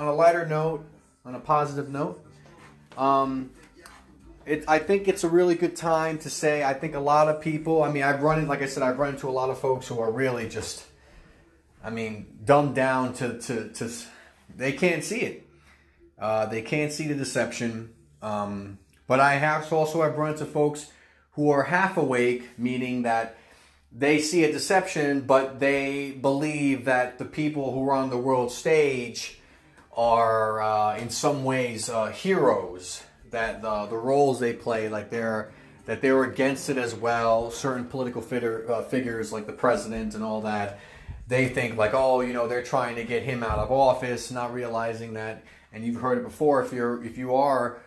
on a lighter note, on a positive note, um, it, I think it's a really good time to say. I think a lot of people. I mean, I've run it. Like I said, I've run into a lot of folks who are really just. I mean, dumbed down to to, to they can't see it. Uh, they can't see the deception. Um, but I have also I've run into folks who are half awake, meaning that they see a deception, but they believe that the people who are on the world stage are uh, in some ways uh, heroes. That the, the roles they play, like they're that they're against it as well. Certain political figure, uh, figures, like the president and all that, they think like, oh, you know, they're trying to get him out of office, not realizing that. And you've heard it before. If you're if you are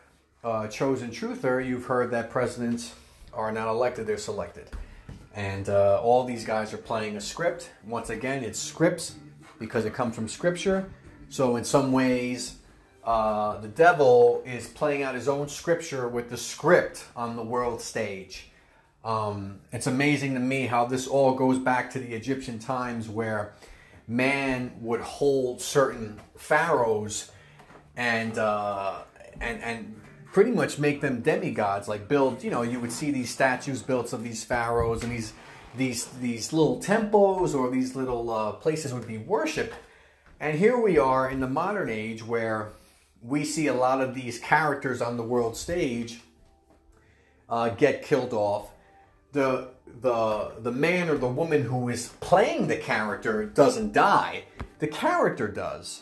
a chosen truther, you've heard that presidents are not elected; they're selected. And uh, all these guys are playing a script. Once again, it's scripts because it comes from scripture. So in some ways, uh, the devil is playing out his own scripture with the script on the world stage. Um, it's amazing to me how this all goes back to the Egyptian times where man would hold certain pharaohs and uh, and and pretty much make them demigods. Like build, you know, you would see these statues built of these pharaohs and these these these little temples or these little uh, places would be worshipped. And here we are in the modern age where we see a lot of these characters on the world stage uh, get killed off. The the the man or the woman who is playing the character doesn't die. The character does.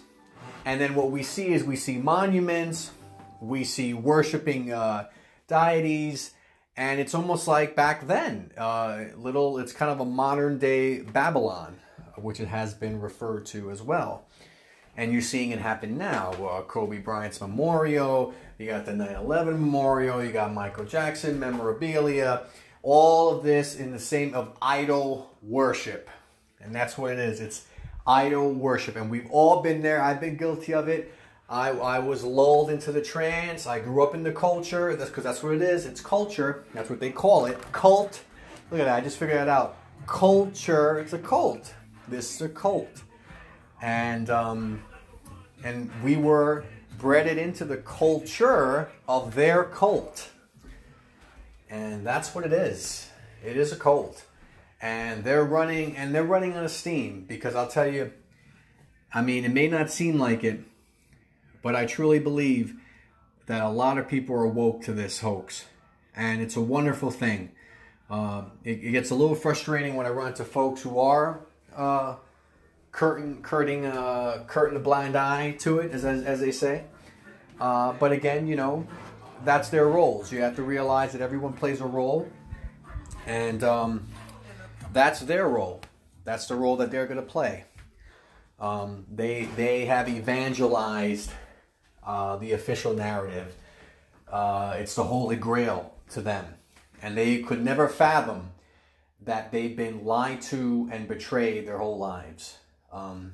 And then what we see is we see monuments, we see worshiping uh, deities, and it's almost like back then, uh, little. It's kind of a modern day Babylon, which it has been referred to as well. And you're seeing it happen now. Uh, Kobe Bryant's memorial, you got the 9/11 memorial, you got Michael Jackson memorabilia. All of this in the same of idol worship, and that's what it is. It's idol worship, and we've all been there. I've been guilty of it. I, I was lulled into the trance. I grew up in the culture. That's because that's what it is. It's culture. That's what they call it. Cult. Look at that. I just figured it out. Culture. It's a cult. This is a cult. And um, and we were breaded into the culture of their cult. And that's what it is. It is a cult. And they're running and they're running on a steam because I'll tell you, I mean, it may not seem like it, but I truly believe that a lot of people are woke to this hoax. And it's a wonderful thing. Uh, it, it, gets a little frustrating when I run into folks who are uh, curtain, curtain, uh, curtain a blind eye to it, as, as, as they say. Uh, but again, you know, that's their roles. You have to realize that everyone plays a role. And um, that's their role. That's the role that they're going to play. Um, they, they have evangelized uh, the official narrative. Uh, it's the holy grail to them. And they could never fathom that they've been lied to and betrayed their whole lives. Um,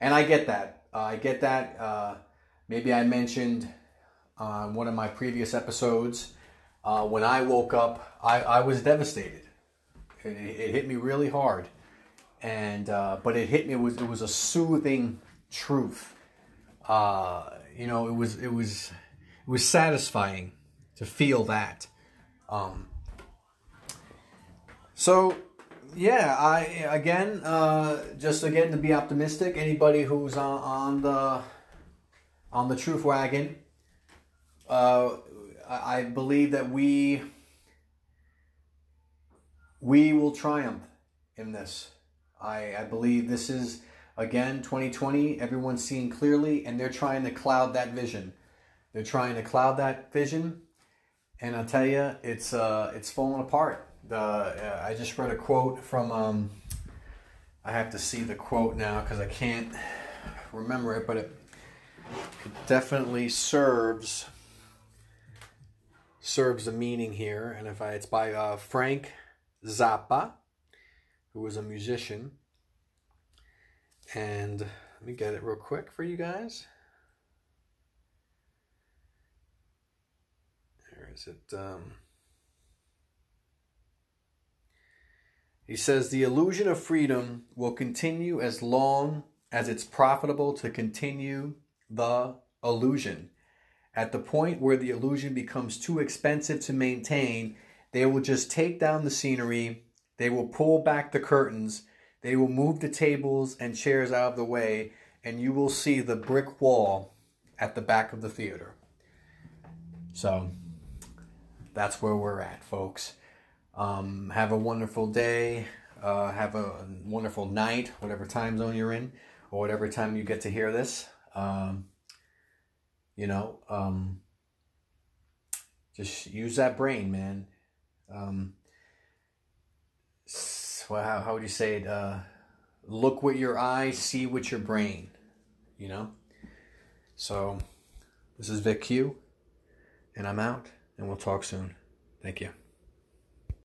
and I get that. Uh, I get that. Uh, maybe I mentioned on one of my previous episodes uh, when I woke up, I, I was devastated. It, it, hit me really hard. And uh, but it hit me it was it was a soothing truth uh, you know, it was it was it was satisfying to feel that. Um, so yeah, I again uh, just again to be optimistic. Anybody who's on, on the on the truth wagon, uh, I believe that we we will triumph in this. I, I believe this is Again, 2020, everyone's seeing clearly, and they're trying to cloud that vision. They're trying to cloud that vision, and I'll tell you, it's uh, it's falling apart. The uh, I just read a quote from. Um, I have to see the quote now because I can't remember it, but it, it definitely serves serves the meaning here. And if I, it's by uh, Frank Zappa, who was a musician and let me get it real quick for you guys. There is it. Um, he says the illusion of freedom will continue as long as it's profitable to continue the illusion. At the point where the illusion becomes too expensive to maintain, they will just take down the scenery, they will pull back the curtains, they will move the tables and chairs out of the way, and you will see the brick wall at the back of the theater. So that's where we're at, folks. Um, have a wonderful day. Uh, have a wonderful night, whatever time zone you're in, or whatever time you get to hear this. Um, you know, um, just use that brain, man. Um, well, how, how would you say it? Uh, look with your eyes, see with your brain. You know? So, this is Vic Q, and I'm out, and we'll talk soon. Thank you.